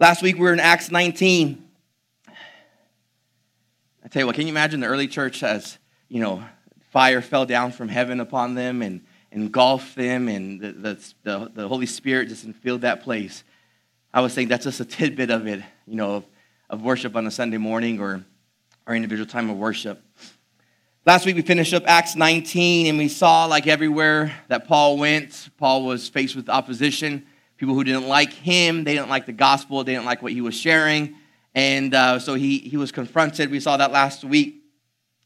Last week we were in Acts 19. I tell you what, can you imagine the early church as, you know, fire fell down from heaven upon them and engulfed them and the, the, the, Holy Spirit just filled that place. I was saying that's just a tidbit of it, you know, of, of worship on a Sunday morning or our individual time of worship. Last week we finished up Acts 19 and we saw like everywhere that Paul went, Paul was faced with opposition people who didn't like him. They didn't like the gospel. They didn't like what he was sharing. And uh, so he, he was confronted. We saw that last week.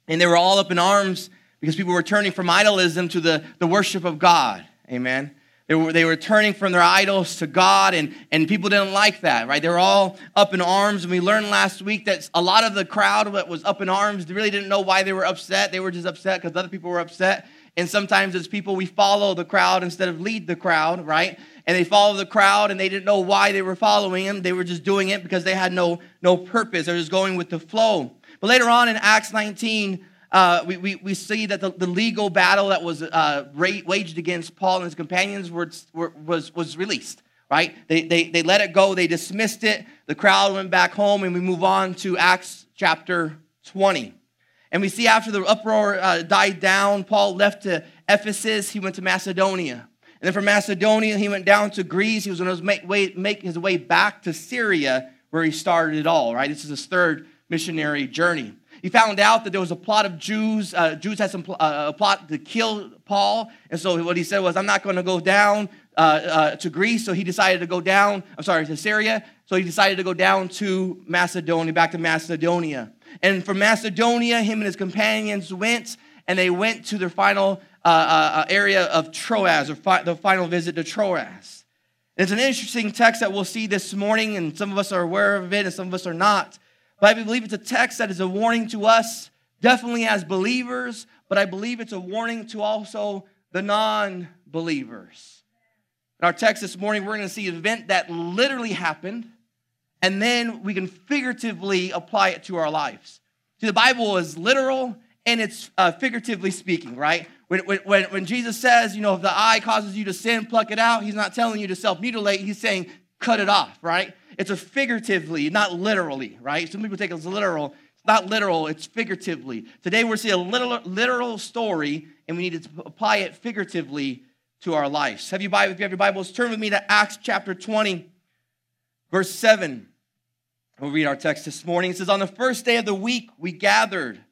And they were all up in arms because people were turning from idolism to the, the worship of God. Amen. They were, they were turning from their idols to God, and, and people didn't like that, right? They were all up in arms. And we learned last week that a lot of the crowd that was up in arms really didn't know why they were upset. They were just upset because other people were upset. And sometimes as people, we follow the crowd instead of lead the crowd, right? And they followed the crowd and they didn't know why they were following him. They were just doing it because they had no, no purpose. They were just going with the flow. But later on in Acts 19, uh, we, we, we see that the, the legal battle that was uh, waged against Paul and his companions were, were, was, was released, right? They, they, they let it go, they dismissed it. The crowd went back home, and we move on to Acts chapter 20. And we see after the uproar uh, died down, Paul left to Ephesus, he went to Macedonia. And then from Macedonia, he went down to Greece. He was going to make, way, make his way back to Syria, where he started it all, right? This is his third missionary journey. He found out that there was a plot of Jews. Uh, Jews had some uh, a plot to kill Paul, and so what he said was, "I'm not going to go down uh, uh, to Greece." So he decided to go down. I'm sorry, to Syria. So he decided to go down to Macedonia, back to Macedonia. And from Macedonia, him and his companions went, and they went to their final uh, uh, uh, area of Troas, or fi- the final visit to Troas. It's an interesting text that we'll see this morning, and some of us are aware of it, and some of us are not. But I believe it's a text that is a warning to us, definitely as believers, but I believe it's a warning to also the non believers. In our text this morning, we're going to see an event that literally happened, and then we can figuratively apply it to our lives. See, the Bible is literal and it's uh, figuratively speaking, right? When, when, when Jesus says, you know, if the eye causes you to sin, pluck it out, he's not telling you to self mutilate, he's saying, cut it off, right? It's a figuratively, not literally, right? Some people take it as literal. It's not literal, it's figuratively. Today we're seeing a literal, literal story, and we need to apply it figuratively to our lives. Have you, if you have your Bibles, turn with me to Acts chapter 20, verse 7. We'll read our text this morning. It says, On the first day of the week, we gathered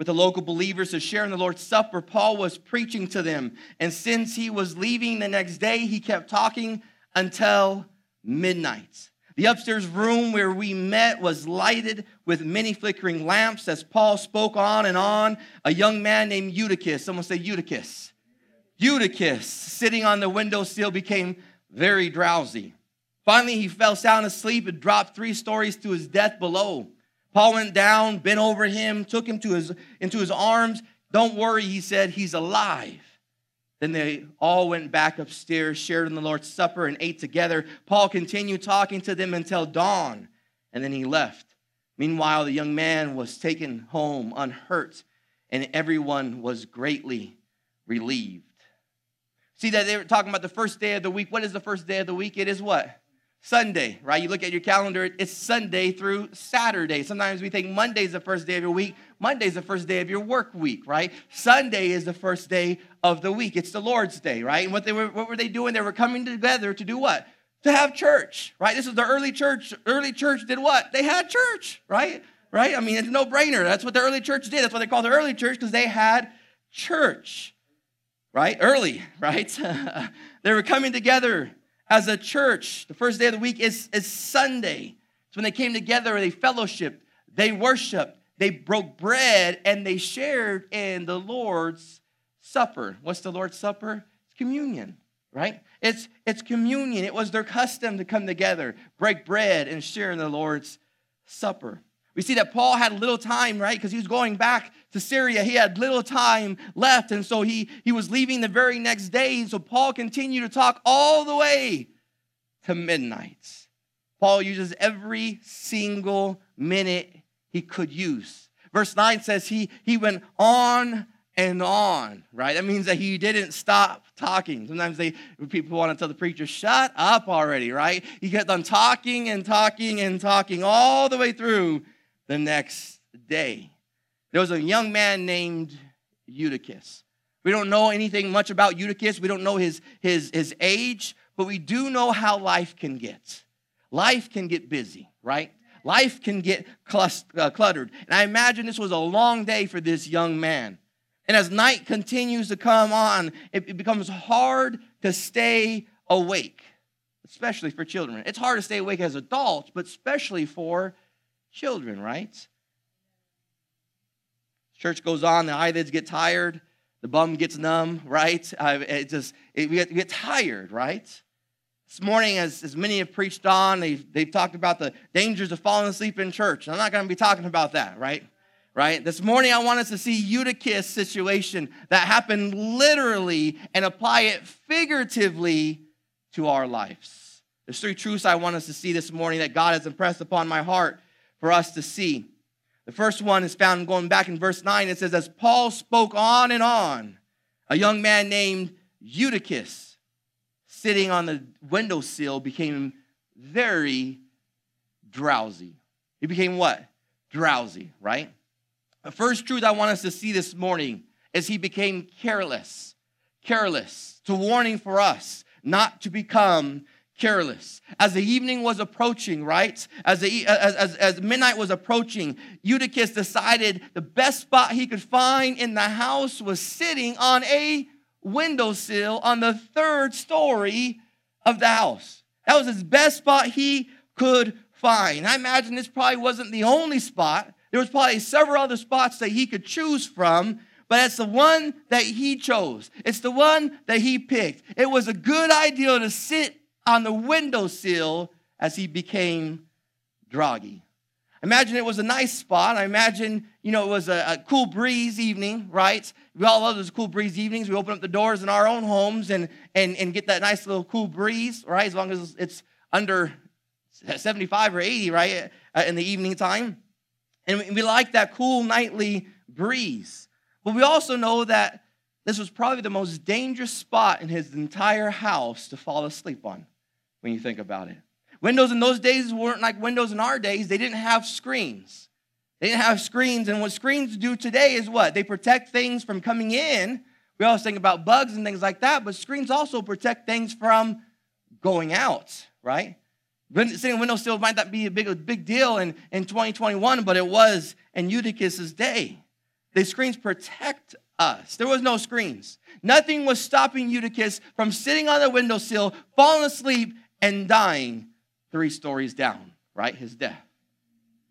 with the local believers to share in the Lord's Supper, Paul was preaching to them. And since he was leaving the next day, he kept talking until midnight. The upstairs room where we met was lighted with many flickering lamps as Paul spoke on and on. A young man named Eutychus, someone say Eutychus. Eutychus, sitting on the windowsill, became very drowsy. Finally, he fell sound asleep and dropped three stories to his death below. Paul went down, bent over him, took him to his, into his arms. Don't worry, he said, he's alive. Then they all went back upstairs, shared in the Lord's Supper, and ate together. Paul continued talking to them until dawn, and then he left. Meanwhile, the young man was taken home unhurt, and everyone was greatly relieved. See that they were talking about the first day of the week. What is the first day of the week? It is what? Sunday, right? You look at your calendar, it's Sunday through Saturday. Sometimes we think Monday's the first day of your week. Monday's the first day of your work week, right? Sunday is the first day of the week. It's the Lord's day, right? And what they were what were they doing? They were coming together to do what? To have church, right? This is the early church. Early church did what? They had church, right? Right? I mean, it's a no-brainer. That's what the early church did. That's what they called the early church because they had church, right? Early, right? they were coming together as a church, the first day of the week is, is Sunday. It's when they came together, and they fellowshiped, they worshiped, they broke bread, and they shared in the Lord's Supper. What's the Lord's Supper? It's communion, right? It's, it's communion. It was their custom to come together, break bread, and share in the Lord's Supper. We see that Paul had little time, right? Because he was going back to Syria. He had little time left. And so he, he was leaving the very next day. So Paul continued to talk all the way to midnight. Paul uses every single minute he could use. Verse 9 says he, he went on and on, right? That means that he didn't stop talking. Sometimes they people want to tell the preacher, shut up already, right? He kept on talking and talking and talking all the way through the next day. There was a young man named Eutychus. We don't know anything much about Eutychus. We don't know his, his, his age, but we do know how life can get. Life can get busy, right? Life can get uh, cluttered. And I imagine this was a long day for this young man. And as night continues to come on, it, becomes hard to stay awake, especially for children. It's hard to stay awake as adults, but especially for children, right? Church goes on, the eyelids get tired, the bum gets numb, right? It just, it, we, get, we get tired, right? This morning, as, as many have preached on, they've, they've talked about the dangers of falling asleep in church. I'm not going to be talking about that, right? Right? This morning, I want us to see Eutychus situation that happened literally and apply it figuratively to our lives. There's three truths I want us to see this morning that God has impressed upon my heart for us to see. The first one is found going back in verse 9. It says, As Paul spoke on and on, a young man named Eutychus sitting on the windowsill became very drowsy. He became what? Drowsy, right? The first truth I want us to see this morning is he became careless. Careless. It's a warning for us not to become careless. As the evening was approaching, right? As, the, as, as, as midnight was approaching, Eutychus decided the best spot he could find in the house was sitting on a windowsill on the third story of the house. That was his best spot he could find. I imagine this probably wasn't the only spot. There was probably several other spots that he could choose from, but it's the one that he chose. It's the one that he picked. It was a good idea to sit on the windowsill as he became droggy. Imagine it was a nice spot. I imagine, you know, it was a, a, cool breeze evening, right? We all love those cool breeze evenings. We open up the doors in our own homes and, and, and get that nice little cool breeze, right? As long as it's under 75 or 80, right, uh, in the evening time. And we like that cool nightly breeze. But we also know that this was probably the most dangerous spot in his entire house to fall asleep on when you think about it. Windows in those days weren't like windows in our days. They didn't have screens. They didn't have screens. And what screens do today is what? They protect things from coming in. We always think about bugs and things like that, but screens also protect things from going out, right? Sitting in windowsill might not be a big, a big deal in, in 2021, but it was in Eutychus's day. The screens protect us. There was no screens. Nothing was stopping Eutychus from sitting on the windowsill, falling asleep, and dying three stories down, right? His death.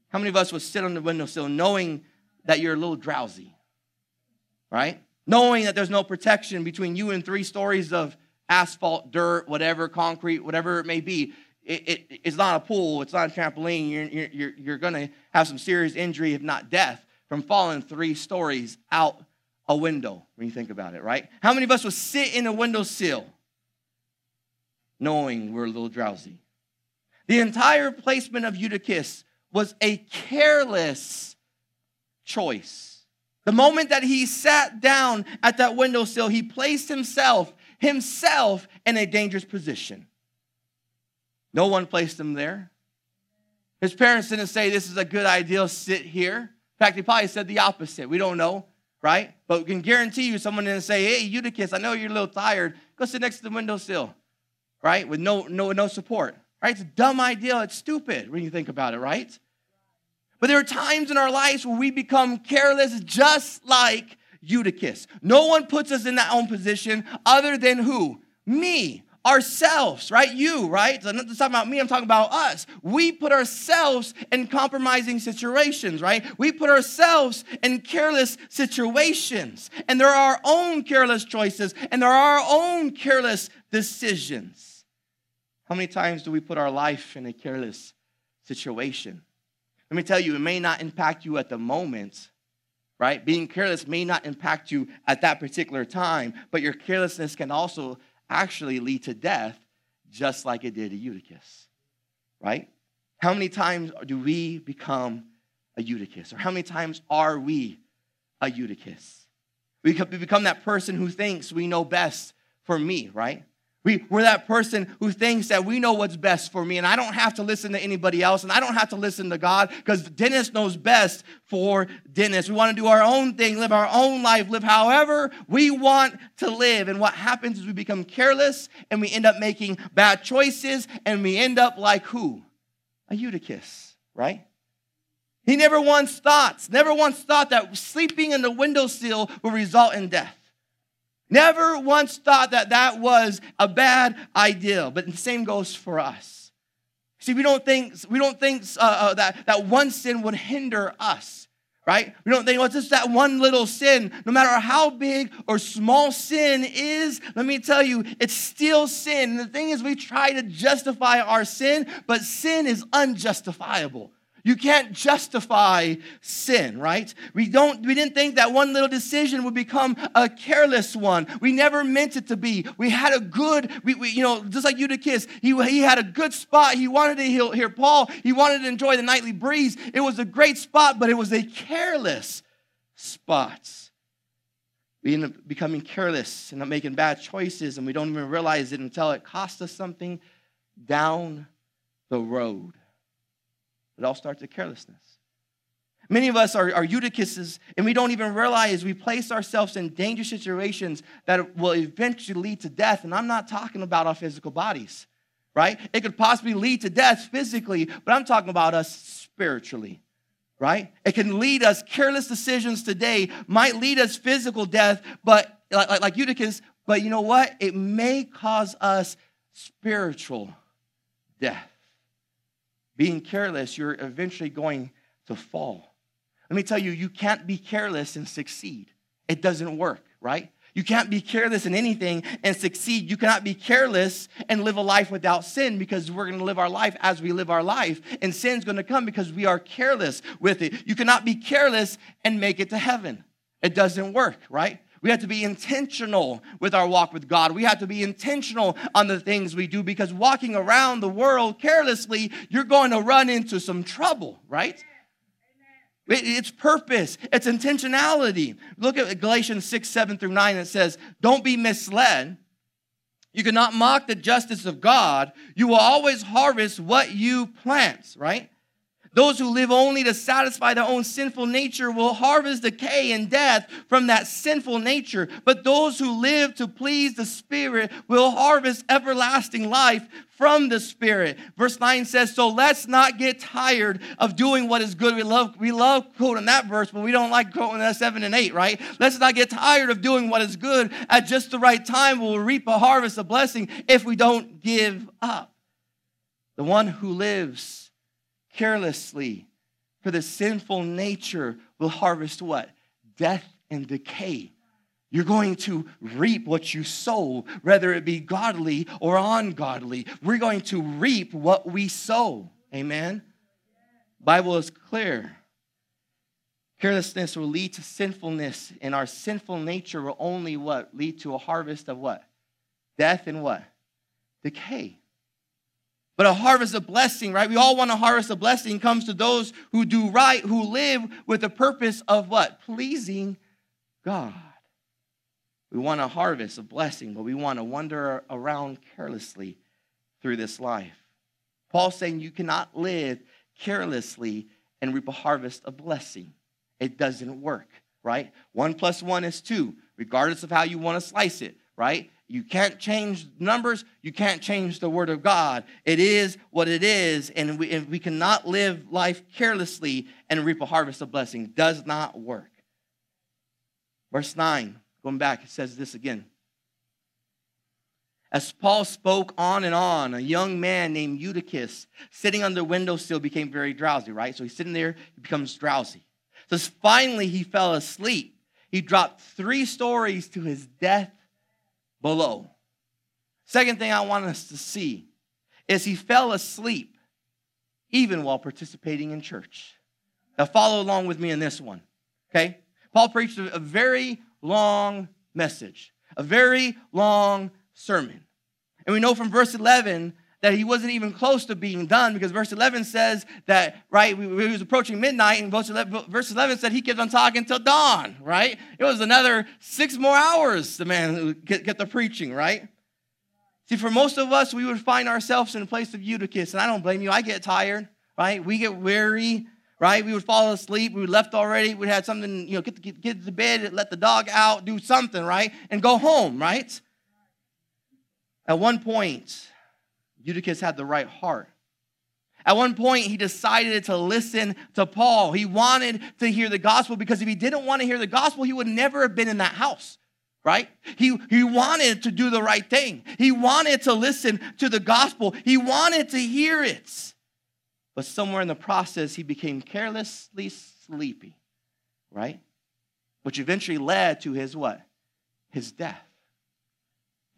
How many of us would sit on the windowsill knowing that you're a little drowsy, right? Knowing that there's no protection between you and three stories of asphalt, dirt, whatever, concrete, whatever it may be. It, it, it's not a pool, it's not a trampoline. You're, you're, you're going to have some serious injury, if not death, from falling three stories out a window when you think about it, right? How many of us would sit in a windowsill knowing we're a little drowsy? The entire placement of Eutychus was a careless choice. The moment that he sat down at that windowsill, he placed himself, himself in a dangerous position. No one placed him there. His parents didn't say, This is a good idea, sit here. In fact, they probably said the opposite. We don't know, right? But we can guarantee you someone didn't say, Hey, Eutychus, I know you're a little tired. Go sit next to the windowsill, right? With no, no, no support. Right? It's a dumb idea. It's stupid when you think about it, right? But there are times in our lives where we become careless, just like Eutychus. No one puts us in that own position other than who? Me, ourselves, right? You, right? So I'm not talking about me, I'm talking about us. We put ourselves in compromising situations, right? We put ourselves in careless situations. And there are our own careless choices and there are our own careless decisions. How many times do we put our life in a careless situation? Let me tell you, it may not impact you at the moment, right? Being careless may not impact you at that particular time, but your carelessness can also actually lead to death, just like it did to Eutychus, right? How many times do we become a Eutychus? Or how many times are we a Eutychus? We become that person who thinks we know best for me, right? We, we're that person who thinks that we know what's best for me, and I don't have to listen to anybody else, and I don't have to listen to God because Dennis knows best for Dennis. We want to do our own thing, live our own life, live however we want to live. And what happens is we become careless and we end up making bad choices, and we end up like who? A Eutychus, right? He never once thought, never once thought that sleeping in the windowsill will result in death. Never once thought that that was a bad idea, but the same goes for us. See, we don't think, we don't think uh, uh, that, that one sin would hinder us, right? We don't think, well, it's just that one little sin. No matter how big or small sin is, let me tell you, it's still sin. And the thing is, we try to justify our sin, but sin is unjustifiable. You can't justify sin, right? We don't we didn't think that one little decision would become a careless one. We never meant it to be. We had a good, we, we you know, just like you Eutychus, he, he had a good spot. He wanted to hear, hear Paul. He wanted to enjoy the nightly breeze. It was a great spot, but it was a careless spot. We end up becoming careless and not making bad choices, and we don't even realize it until it costs us something down the road. It all starts with carelessness. Many of us are, are Eutychuses, and we don't even realize we place ourselves in dangerous situations that will eventually lead to death. And I'm not talking about our physical bodies, right? It could possibly lead to death physically, but I'm talking about us spiritually, right? It can lead us, careless decisions today might lead us physical death, but like, like, like Eutychus, but you know what? It may cause us spiritual death being careless, you're eventually going to fall. Let me tell you, you can't be careless and succeed. It doesn't work, right? You can't be careless in anything and succeed. You cannot be careless and live a life without sin because we're going to live our life as we live our life. And sin's going to come because we are careless with it. You cannot be careless and make it to heaven. It doesn't work, right? We have to be intentional with our walk with God. We have to be intentional on the things we do because walking around the world carelessly, you're going to run into some trouble, right? It's purpose, it's intentionality. Look at Galatians 6, 7 through 9. It says, Don't be misled. You cannot mock the justice of God. You will always harvest what you plant, right? Those who live only to satisfy their own sinful nature will harvest decay and death from that sinful nature. But those who live to please the Spirit will harvest everlasting life from the Spirit. Verse 9 says, So let's not get tired of doing what is good. We love, we love quoting that verse, but we don't like quoting that 7 and 8, right? Let's not get tired of doing what is good. At just the right time, we'll reap a harvest of blessing if we don't give up. The one who lives carelessly, for the sinful nature will harvest what? Death and decay. You're going to reap what you sow, whether it be godly or ungodly. We're going to reap what we sow. Amen. Bible is clear. Carelessness will lead to sinfulness, and our sinful nature will only what? Lead to a harvest of what? Death and what? Decay. But a harvest of blessing, right? We all want a harvest of blessing comes to those who do right, who live with the purpose of what? Pleasing God. We want a harvest of blessing, but we want to wander around carelessly through this life. Paul's saying you cannot live carelessly and reap a harvest of blessing. It doesn't work, right? One plus one is two, regardless of how you want to slice it, right? You can't change numbers. You can't change the word of God. It is what it is, and we, and we cannot live life carelessly and reap a harvest of blessing. Does not work. Verse 9, going back, it says this again. As Paul spoke on and on, a young man named Eutychus, sitting on the windowsill, became very drowsy, right? So he's sitting there, he becomes drowsy. So finally, he fell asleep. He dropped three stories to his death below. Second thing I want us to see is he fell asleep even while participating in church. Now, follow along with me in this one, okay? Paul preached a very long message, a very long sermon. And we know from verse 11 that he wasn't even close to being done because verse 11 says that, right, we was approaching midnight, and verse 11, verse 11 said he kept on talking till dawn, right? It was another six more hours the man get, the preaching, right? See, for most of us, we would find ourselves in a place of Eutychus, and I don't blame you. I get tired, right? We get weary, right? We would fall asleep. We left already. We had something, you know, get, get, get to bed, let the dog out, do something, right? And go home, right? At one point, Eutychus had the right heart. At one point, he decided to listen to Paul. He wanted to hear the gospel because if he didn't want to hear the gospel, he would never have been in that house, right? He, he wanted to do the right thing. He wanted to listen to the gospel. He wanted to hear it. But somewhere in the process, he became carelessly sleepy, right? Which eventually led to his what? His death.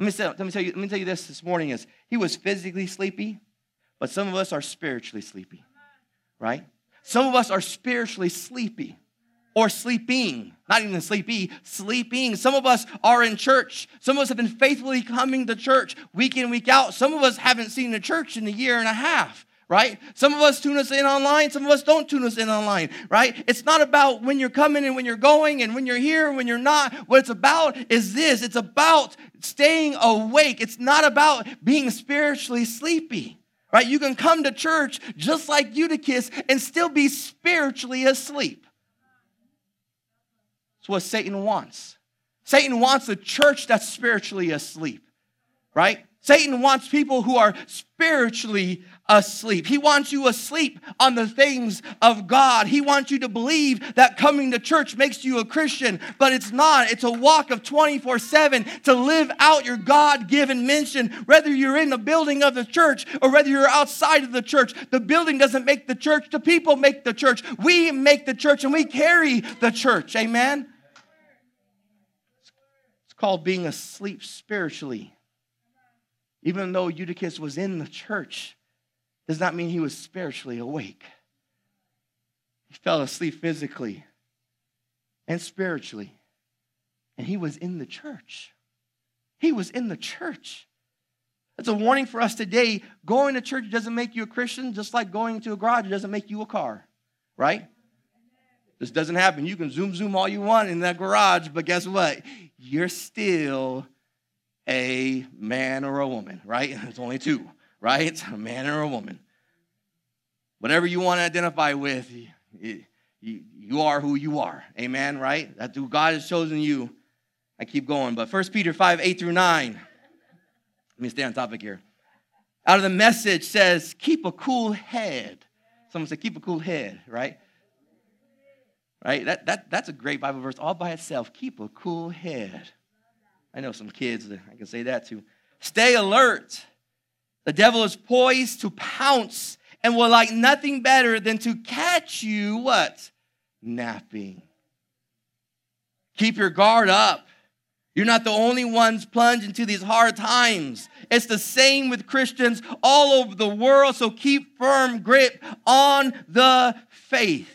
Let me, say, let, me tell you, let me tell you this this morning is he was physically sleepy, but some of us are spiritually sleepy, right? Some of us are spiritually sleepy or sleeping, not even sleepy, sleeping. Some of us are in church. Some of us have been faithfully coming to church week in, week out. Some of us haven't seen the church in a year and a half right? Some of us tune us in online, some of us don't tune us in online, right? It's not about when you're coming and when you're going and when you're here and when you're not. What it's about is this it's about staying awake. It's not about being spiritually sleepy. Right? You can come to church just like Eutychus and still be spiritually asleep. It's what Satan wants. Satan wants a church that's spiritually asleep, right? Satan wants people who are spiritually asleep. He wants you asleep on the things of God. He wants you to believe that coming to church makes you a Christian, but it's not. It's a walk of 24 7 to live out your God given mission, whether you're in the building of the church or whether you're outside of the church. The building doesn't make the church, the people make the church. We make the church and we carry the church. Amen? It's called being asleep spiritually. Even though Eutychus was in the church, does not mean he was spiritually awake. He fell asleep physically and spiritually. And he was in the church. He was in the church. That's a warning for us today. Going to church doesn't make you a Christian, just like going to a garage doesn't make you a car, right? This doesn't happen. You can zoom, zoom all you want in that garage, but guess what? You're still a man or a woman, right? It's only two, right? A man or a woman. Whatever you want to identify with, you, are who you are. Amen, right? That's who God has chosen you. I keep going, but 1 Peter 5 8 through 9. Let me stay on topic here. Out of the message says, keep a cool head. Someone said, keep a cool head, right? Right? That, that, that's a great Bible verse all by itself. Keep a cool head. I know some kids I can say that to. Stay alert. The devil is poised to pounce and will like nothing better than to catch you what? Napping. Keep your guard up. You're not the only ones plunged into these hard times. It's the same with Christians all over the world, so keep firm grip on the faith.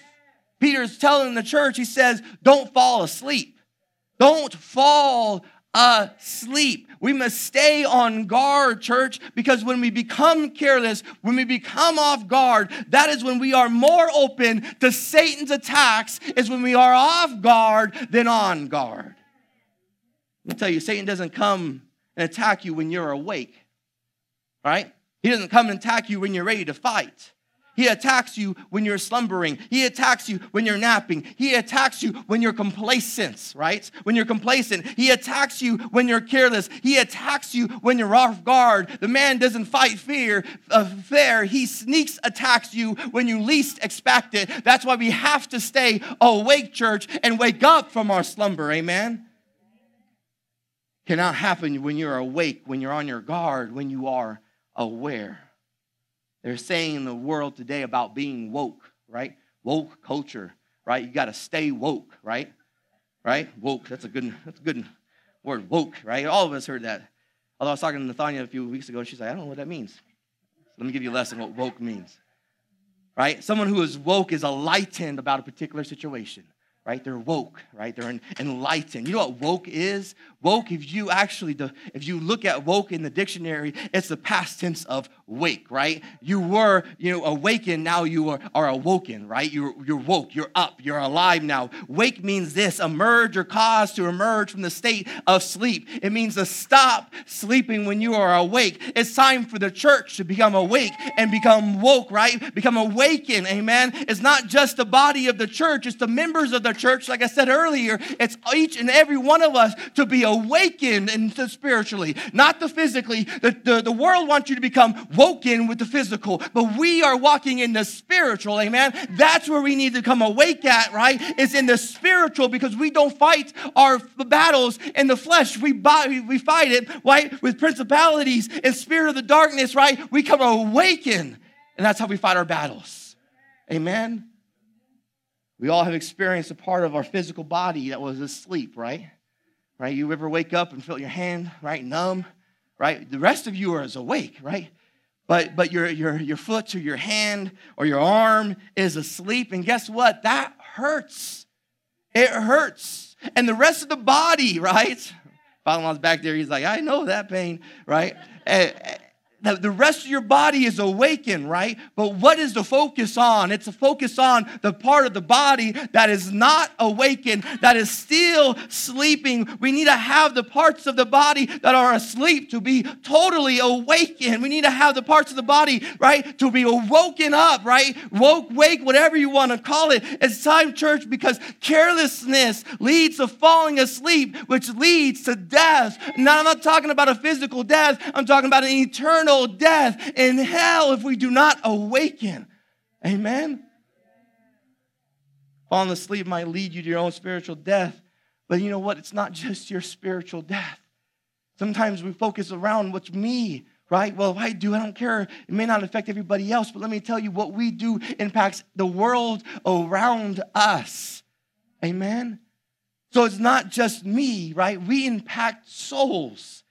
Peter's telling the church, he says, don't fall asleep. Don't fall asleep. We must stay on guard, church, because when we become careless, when we become off guard, that is when we are more open to Satan's attacks, is when we are off guard than on guard. Let me tell you, Satan doesn't come and attack you when you're awake, right? He doesn't come and attack you when you're ready to fight. He attacks you when you're slumbering. He attacks you when you're napping. He attacks you when you're complacent, right? When you're complacent. He attacks you when you're careless. He attacks you when you're off guard. The man doesn't fight fear uh, fair. He sneaks attacks you when you least expect it. That's why we have to stay awake, church, and wake up from our slumber. Amen. Cannot happen when you're awake, when you're on your guard, when you are aware. They're saying in the world today about being woke, right? Woke culture, right? You got to stay woke, right? Right? Woke. That's a good. That's a good word. Woke, right? All of us heard that. Although I was talking to Nathania a few weeks ago, she's like, I don't know what that means. Let me give you a lesson what woke means. Right? Someone who is woke is enlightened about a particular situation right? They're woke, right? They're enlightened. You know what woke is? Woke, if you actually, if you look at woke in the dictionary, it's the past tense of wake, right? You were, you know, awakened, now you are, are awoken, right? You're, you're woke, you're up, you're alive now. Wake means this emerge or cause to emerge from the state of sleep. It means to stop sleeping when you are awake. It's time for the church to become awake and become woke, right? Become awakened, amen? It's not just the body of the church, it's the members of the church, like I said earlier. It's each and every one of us to be awakened into spiritually, not the physically. The, the, the world wants you to become woken with the physical, but we are walking in the spiritual, amen? That's where we need to come awake at, right? It's in the spiritual because we don't fight our battles in the flesh. We, buy, we fight it, right, with principalities and spirit of the darkness, right? We come awaken, and that's how we fight our battles. Amen? We all have experienced a part of our physical body that was asleep, right? Right? You ever wake up and feel your hand, right, numb, right? The rest of you are as awake, right? But but your your your foot or your hand or your arm is asleep, and guess what? That hurts. It hurts. And the rest of the body, right? Father-in-law's back there, he's like, I know that pain, right? The, the rest of your body is awakened, right? But what is the focus on? It's a focus on the part of the body that is not awakened, that is still sleeping. We need to have the parts of the body that are asleep to be totally awakened. We need to have the parts of the body, right, to be woken up, right? Woke, wake, whatever you want to call it. It's time, church, because carelessness leads to falling asleep, which leads to death. Now, I'm not talking about a physical death, I'm talking about an eternal death in hell if we do not awaken. Amen? Falling asleep might lead you to your own spiritual death. But you know what? It's not just your spiritual death. Sometimes we focus around what's me, right? Well, if I do, I don't care. It may not affect everybody else, but let me tell you what we do impacts the world around us. Amen? So it's not just me, right? We impact souls.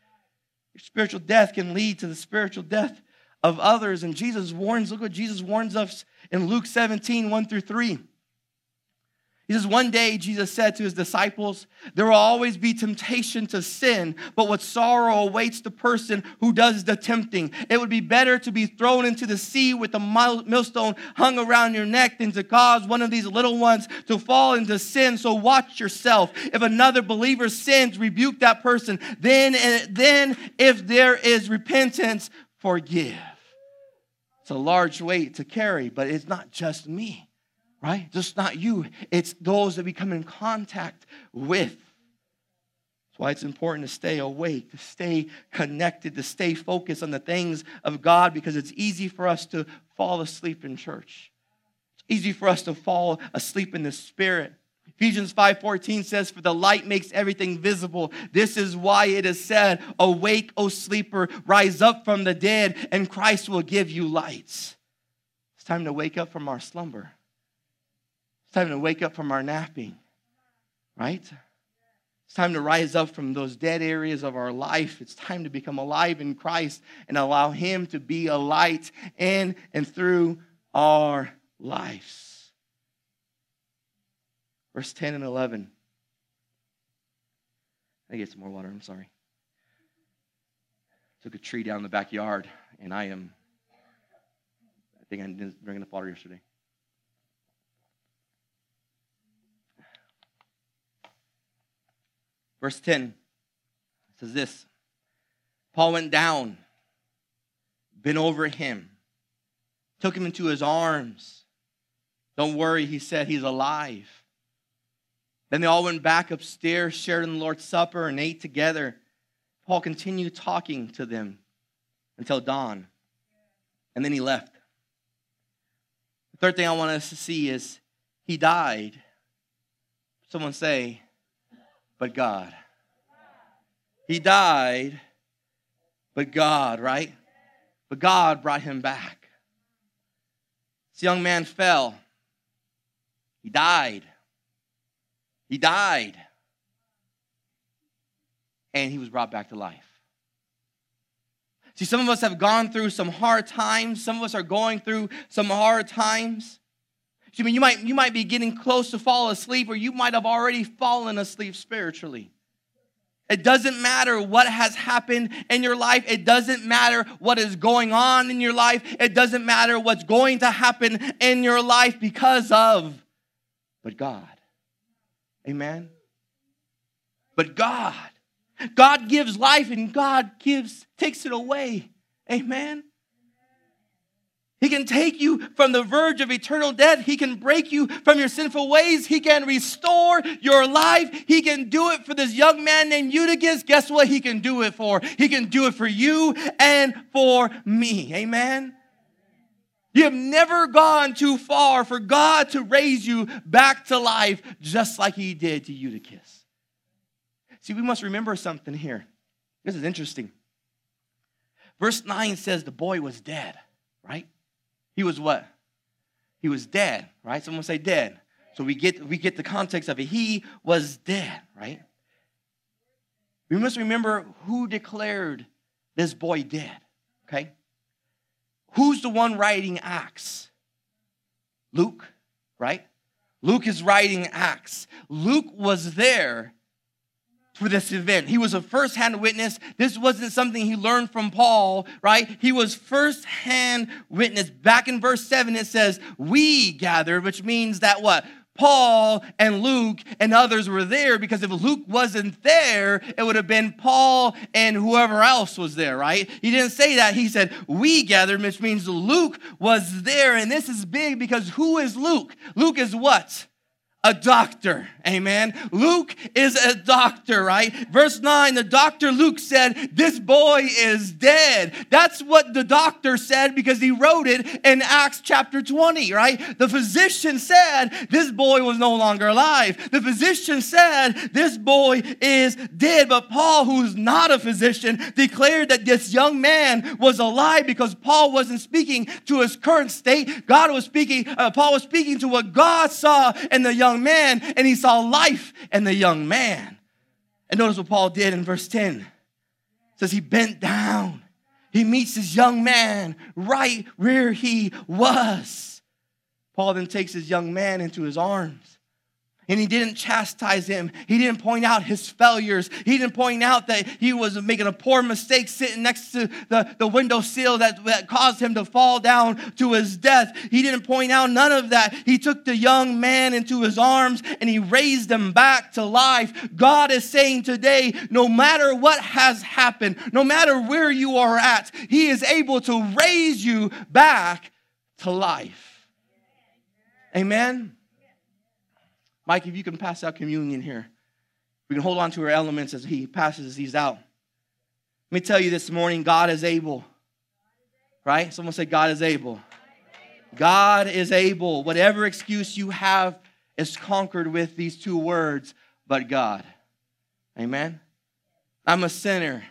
Your spiritual death can lead to the spiritual death of others. And Jesus warns, look what Jesus warns us in Luke 17, 1 through 3. He says, One day Jesus said to his disciples, There will always be temptation to sin, but what sorrow awaits the person who does the tempting. It would be better to be thrown into the sea with a millstone hung around your neck than to cause one of these little ones to fall into sin. So watch yourself. If another believer sins, rebuke that person. Then, eh, then if there is repentance, forgive. It's a large weight to carry, but it's not just me right? Just not you, it's those that we come in contact with. That's why it's important to stay awake, to stay connected, to stay focused on the things of God because it's easy for us to fall asleep in church. It's easy for us to fall asleep in the spirit. Ephesians 5:14 says for the light makes everything visible. This is why it is said, "Awake, O sleeper, rise up from the dead, and Christ will give you lights." It's time to wake up from our slumber time to wake up from our napping, right? It's time to rise up from those dead areas of our life. It's time to become alive in Christ and allow Him to be a light in and through our lives. Verse 10 and 11. I get some more water. I'm sorry. Took a tree down in the backyard, and I am. I think I didn't bring enough water yesterday. Verse 10 says this Paul went down, bent over him, took him into his arms. Don't worry, he said, he's alive. Then they all went back upstairs, shared in the Lord's Supper, and ate together. Paul continued talking to them until dawn, and then he left. The third thing I want us to see is he died. Someone say, but God. He died, but God, right? But God brought him back. This young man fell. He died. He died. And he was brought back to life. See, some of us have gone through some hard times. Some of us are going through some hard times. You might, you might be getting close to fall asleep, or you might have already fallen asleep spiritually. It doesn't matter what has happened in your life. It doesn't matter what is going on in your life. It doesn't matter what's going to happen in your life because of, but God. Amen. But God. God gives life and God gives, takes it away. Amen. He can take you from the verge of eternal death. He can break you from your sinful ways. He can restore your life. He can do it for this young man named Eutychus. Guess what? He can do it for. He can do it for you and for me. Amen. You have never gone too far for God to raise you back to life just like he did to Eutychus. See, we must remember something here. This is interesting. Verse 9 says the boy was dead? He was what? He was dead, right? Someone say dead. So we get we get the context of it. He was dead, right? We must remember who declared this boy dead, okay? Who's the one writing Acts? Luke, right? Luke is writing Acts. Luke was there for this event. He was a first-hand witness. This wasn't something he learned from Paul, right? He was first-hand witness. Back in verse 7 it says, "We gathered," which means that what? Paul and Luke and others were there because if Luke wasn't there, it would have been Paul and whoever else was there, right? He didn't say that. He said, We gathered, which means Luke was there. And this is big because who is Luke? Luke is what? A doctor. Amen. Luke is a doctor, right? Verse 9, the doctor Luke said, This boy is dead. That's what the doctor said because he wrote it in Acts chapter 20, right? The physician said, This boy was no longer alive. The physician said, This boy is dead. But Paul, who's not a physician, declared that this young man was alive because Paul wasn't speaking to his current state. God was speaking, uh, Paul was speaking to what God saw in the young young man and he saw life in the young man. And notice what Paul did in verse 10. It says he bent down. He meets his young man right where he was. Paul then takes his young man into his arms and he didn't chastise him. He didn't point out his failures. He didn't point out that he was making a poor mistake sitting next to the, the window sill that, that caused him to fall down to his death. He didn't point out none of that. He took the young man into his arms and he raised him back to life. God is saying today, no matter what has happened, no matter where you are at, he is able to raise you back to life. Amen. Mike, if you can pass out communion here, we can hold on to our elements as he passes these out. Let me tell you this morning God is able. Right? Someone say, God is able. God is able. Whatever excuse you have is conquered with these two words, but God. Amen? I'm a sinner,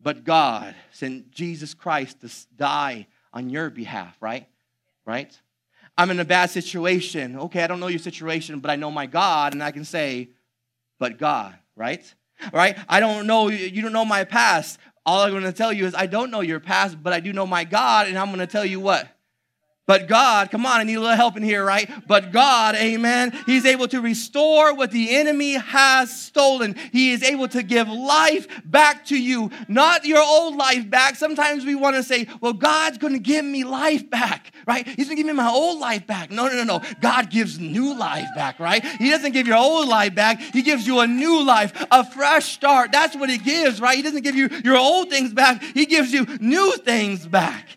but God sent Jesus Christ to die on your behalf, right? Right? I'm in a bad situation. Okay, I don't know your situation, but I know my God, and I can say, but God, right? Right? I don't know, you don't know my past. All I'm to tell you is, I don't know your past, but I do know my God, and I'm to tell you what? But God, come on, I need a little help in here, right? But God, amen, He's able to restore what the enemy has stolen. He is able to give life back to you, not your old life back. Sometimes we want to say, well, God's going to give me life back, right? He's going to give me my old life back. No, no, no, no. God gives new life back, right? He doesn't give your old life back. He gives you a new life, a fresh start. That's what He gives, right? He doesn't give you your old things back. He gives you new things back.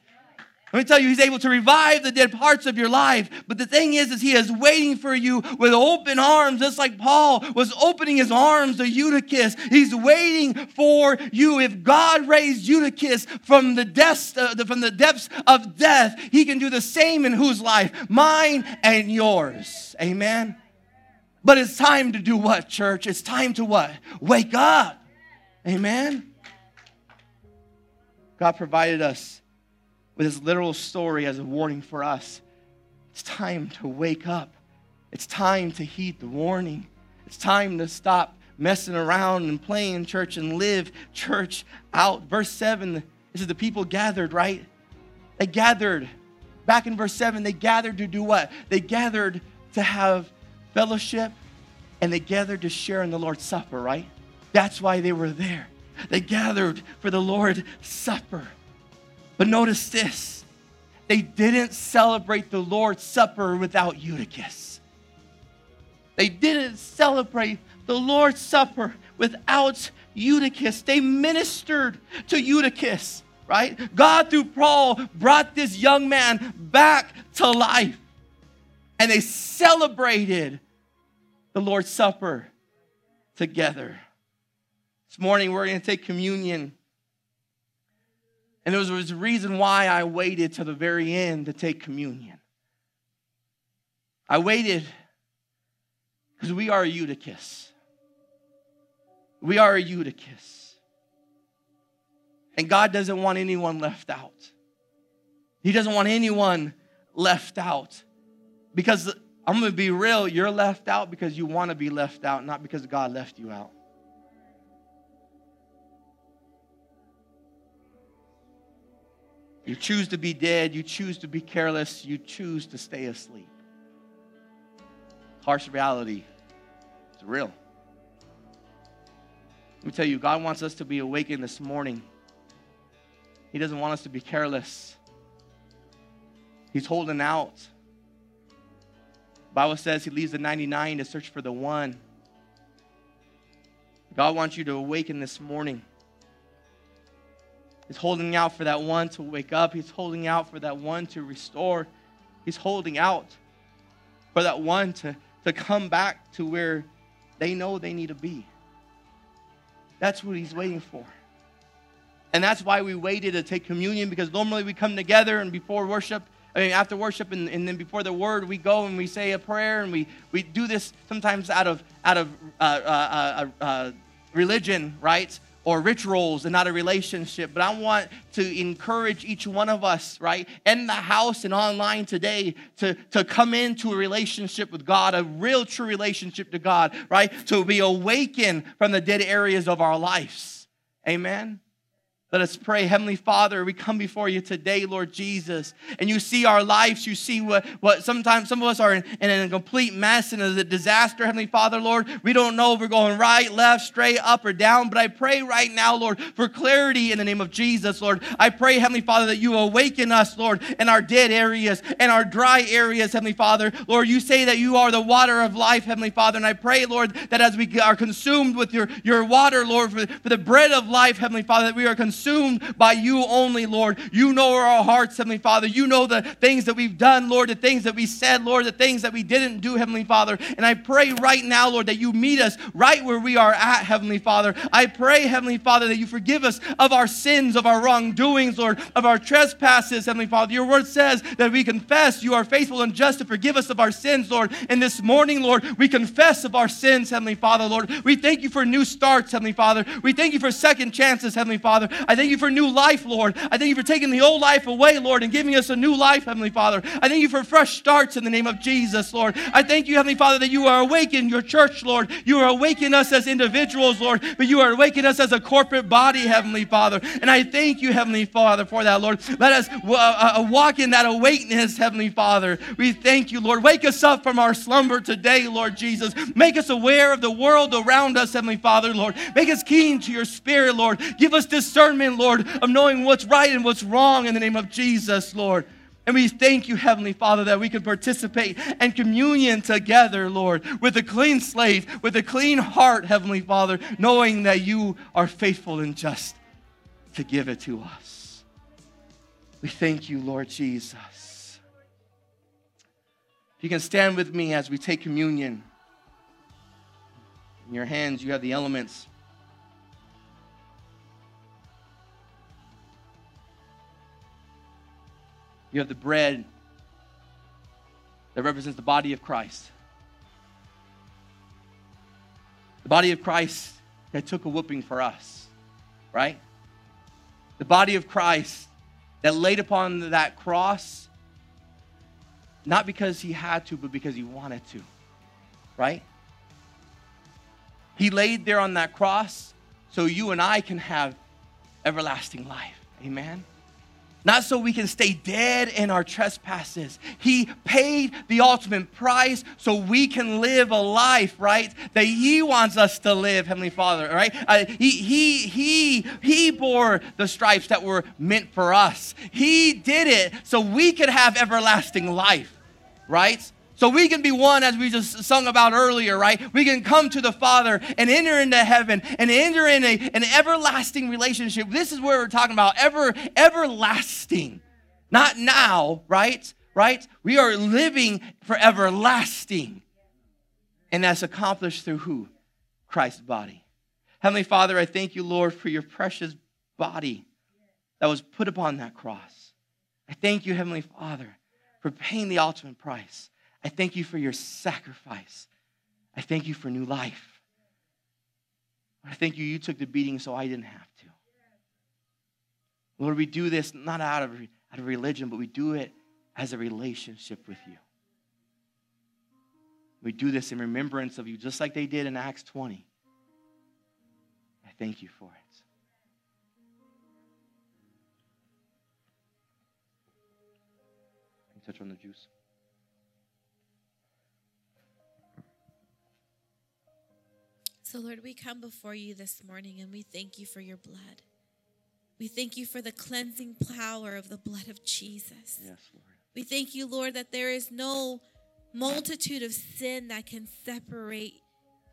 Let me tell you, he's able to revive the dead parts of your life. But the thing is, is he is waiting for you with open arms, just like Paul was opening his arms to Eutychus. He's waiting for you. If God raised Eutychus from the depths, uh, from the depths of death, he can do the same in whose life? Mine and yours. Amen. But it's time to do what, church? It's time to what? Wake up. Amen. God provided us with this literal story as a warning for us. It's time to wake up. It's time to heed the warning. It's time to stop messing around and playing church and live church out. Verse 7, this is the people gathered, right? They gathered. Back in verse 7, they gathered to do what? They gathered to have fellowship and they gathered to share in the Lord's Supper, right? That's why they were there. They gathered for the Lord's Supper. But notice this they didn't celebrate the Lord's Supper without Eutychus. They didn't celebrate the Lord's Supper without Eutychus. They ministered to Eutychus, right? God, through Paul, brought this young man back to life. And they celebrated the Lord's Supper together. This morning, we're going to take communion. And there was a reason why I waited to the very end to take communion. I waited because we are a Eutychus. We are a Eutychus. And God doesn't want anyone left out. He doesn't want anyone left out. Because I'm going to be real, you're left out because you want to be left out, not because God left you out. You choose to be dead, you choose to be careless, you choose to stay asleep. Harsh reality. It's real. Let me tell you, God wants us to be awakened this morning. He doesn't want us to be careless. He's holding out. The Bible says he leaves the 99 to search for the one. God wants you to awaken this morning. He's holding out for that one to wake up. He's holding out for that one to restore. He's holding out for that one to, to come back to where they know they need to be. That's what he's waiting for. And that's why we waited to take communion because normally we come together and before worship, I mean, after worship and, and then before the word, we go and we say a prayer and we, we do this sometimes out of, out of uh, uh, uh, uh religion, right? Or rituals and not a relationship. But I want to encourage each one of us, right, in the house and online today to, to come into a relationship with God, a real true relationship to God, right? To be awakened from the dead areas of our lives. Amen. Let us pray. Heavenly Father, we come before you today, Lord Jesus, and you see our lives. You see what, what sometimes some of us are in, in a complete mess and a disaster, Heavenly Father, Lord. We don't know if we're going right, left, straight, up, or down, but I pray right now, Lord, for clarity in the name of Jesus, Lord. I pray, Heavenly Father, that you awaken us, Lord, in our dead areas and our dry areas, Heavenly Father. Lord, you say that you are the water of life, Heavenly Father, and I pray, Lord, that as we are consumed with your, your water, Lord, for, for the bread of life, Heavenly Father, that we are consumed consumed by you only, Lord. You know our hearts, Heavenly Father. You know the things that we've done, Lord, the things that we said, Lord, the things that we didn't do, Heavenly Father. And I pray right now, Lord, that you meet us right where we are at, Heavenly Father. I pray, Heavenly Father, that you forgive us of our sins, of our wrongdoings, Lord, of our trespasses, Heavenly Father. Your word says that we confess you are faithful and just to forgive us of our sins, Lord. And this morning, Lord, we confess of our sins, Heavenly Father, Lord. We thank you for new starts, Heavenly Father. We thank you for second chances, Heavenly Father. I thank you for new life, Lord. I thank you for taking the old life away, Lord, and giving us a new life, Heavenly Father. I thank you for fresh starts in the name of Jesus, Lord. I thank you, Heavenly Father, that you are awakening your church, Lord. You are awakening us as individuals, Lord, but you are awakening us as a corporate body, Heavenly Father. And I thank you, Heavenly Father, for that, Lord. Let us uh, uh, walk in that awakeness, Heavenly Father. We thank you, Lord. Wake us up from our slumber today, Lord Jesus. Make us aware of the world around us, Heavenly Father, Lord. Make us keen to your spirit, Lord. Give us discernment, Lord, of knowing what's right and what's wrong in the name of Jesus, Lord. And we thank you, Heavenly Father, that we can participate and communion together, Lord, with a clean slate, with a clean heart, Heavenly Father, knowing that you are faithful and just to give it to us. We thank you, Lord Jesus. If you can stand with me as we take communion. In your hands, you have the elements. You have the bread that represents the body of Christ. The body of Christ that took a whooping for us, right? The body of Christ that laid upon that cross, not because he had to, but because he wanted to, right? He laid there on that cross so you and I can have everlasting life. Amen. Not so we can stay dead in our trespasses. He paid the ultimate price so we can live a life, right? That He wants us to live, Heavenly Father, right? Uh, he, he, he, he bore the stripes that were meant for us. He did it so we could have everlasting life, right? So we can be one, as we just sung about earlier, right? We can come to the Father and enter into heaven and enter in a, an everlasting relationship. This is where we're talking about ever, everlasting. Not now, right? Right? We are living for everlasting. And that's accomplished through who? Christ's body. Heavenly Father, I thank you, Lord, for your precious body that was put upon that cross. I thank you, Heavenly Father, for paying the ultimate price I thank you for your sacrifice. I thank you for new life. I thank you, you took the beating so I didn't have to. Lord, we do this not out of, out of religion, but we do it as a relationship with you. We do this in remembrance of you, just like they did in Acts 20. I thank you for it. touch on the juice. So, Lord, we come before you this morning and we thank you for your blood. We thank you for the cleansing power of the blood of Jesus. Yes, Lord. We thank you, Lord, that there is no multitude of sin that can separate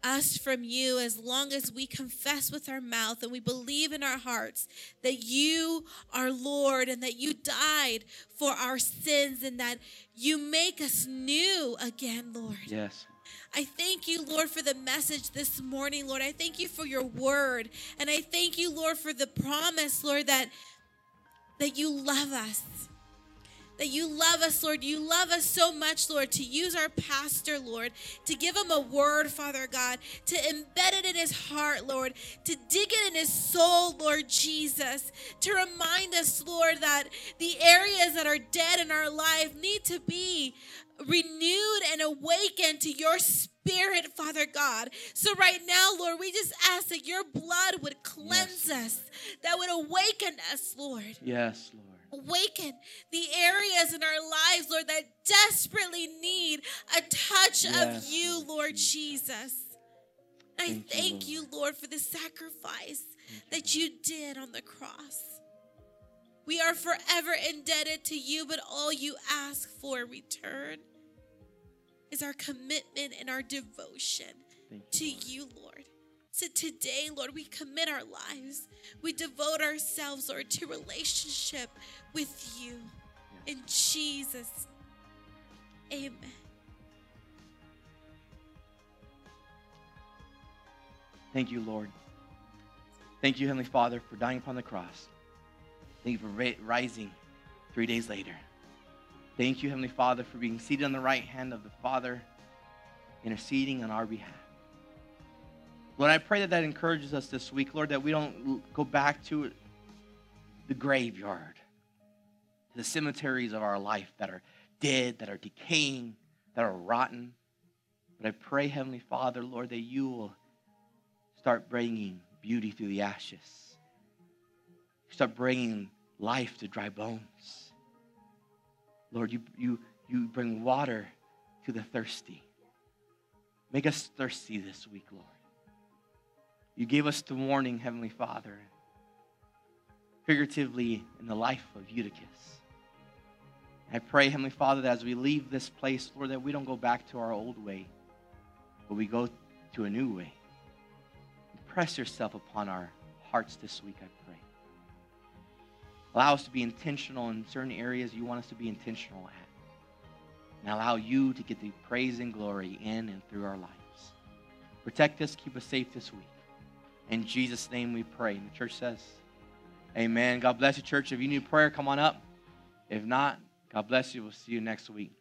us from you as long as we confess with our mouth and we believe in our hearts that you are Lord and that you died for our sins and that you make us new again, Lord. Yes. I thank you, Lord, for the message this morning, Lord. I thank you for your word. And I thank you, Lord, for the promise, Lord, that, that you love us. That you love us, Lord. You love us so much, Lord, to use our pastor, Lord, to give him a word, Father God, to embed it in his heart, Lord, to dig it in his soul, Lord Jesus, to remind us, Lord, that the areas that are dead in our life need to be renewed and awakened to your spirit, Father God. So, right now, Lord, we just ask that your blood would cleanse yes. us, that would awaken us, Lord. Yes, Lord awaken the areas in our lives, Lord, that desperately need a touch yes. of you, Lord Jesus. I thank you, Lord, for the sacrifice that you did on the cross. We are forever indebted to you, but all you ask for in return is our commitment and our devotion you, to Lord. you, Lord. So today, Lord, we commit our lives. We devote ourselves, Lord, to relationship with you. In Jesus. Amen. Thank you, Lord. Thank you, Heavenly Father, for dying upon the cross. Thank you for rising three days later. Thank you, Heavenly Father, for being seated on the right hand of the Father, interceding on our behalf. Lord, I pray that that encourages us this week, Lord, that we don't go back to the graveyard, to the cemeteries of our life that are dead, that are decaying, that are rotten. But I pray, Heavenly Father, Lord, that you will start bringing beauty through the ashes start bringing life to dry bones. Lord, you, you, you bring water to the thirsty. Make us thirsty this week, Lord. You gave us the warning, Heavenly Father, figuratively in the life of Eutychus. I pray, Heavenly Father, that as we leave this place, Lord, that we don't go back to our old way, but we go to a new way. Impress yourself upon our hearts this week, I pray. Allow us to be intentional in certain areas you want us to be intentional at. And allow you to get the praise and glory in and through our lives. Protect us, keep us safe this week. In Jesus' name we pray. And the church says, Amen. God bless you, church. If you need prayer, come on up. If not, God bless you. We'll see you next week.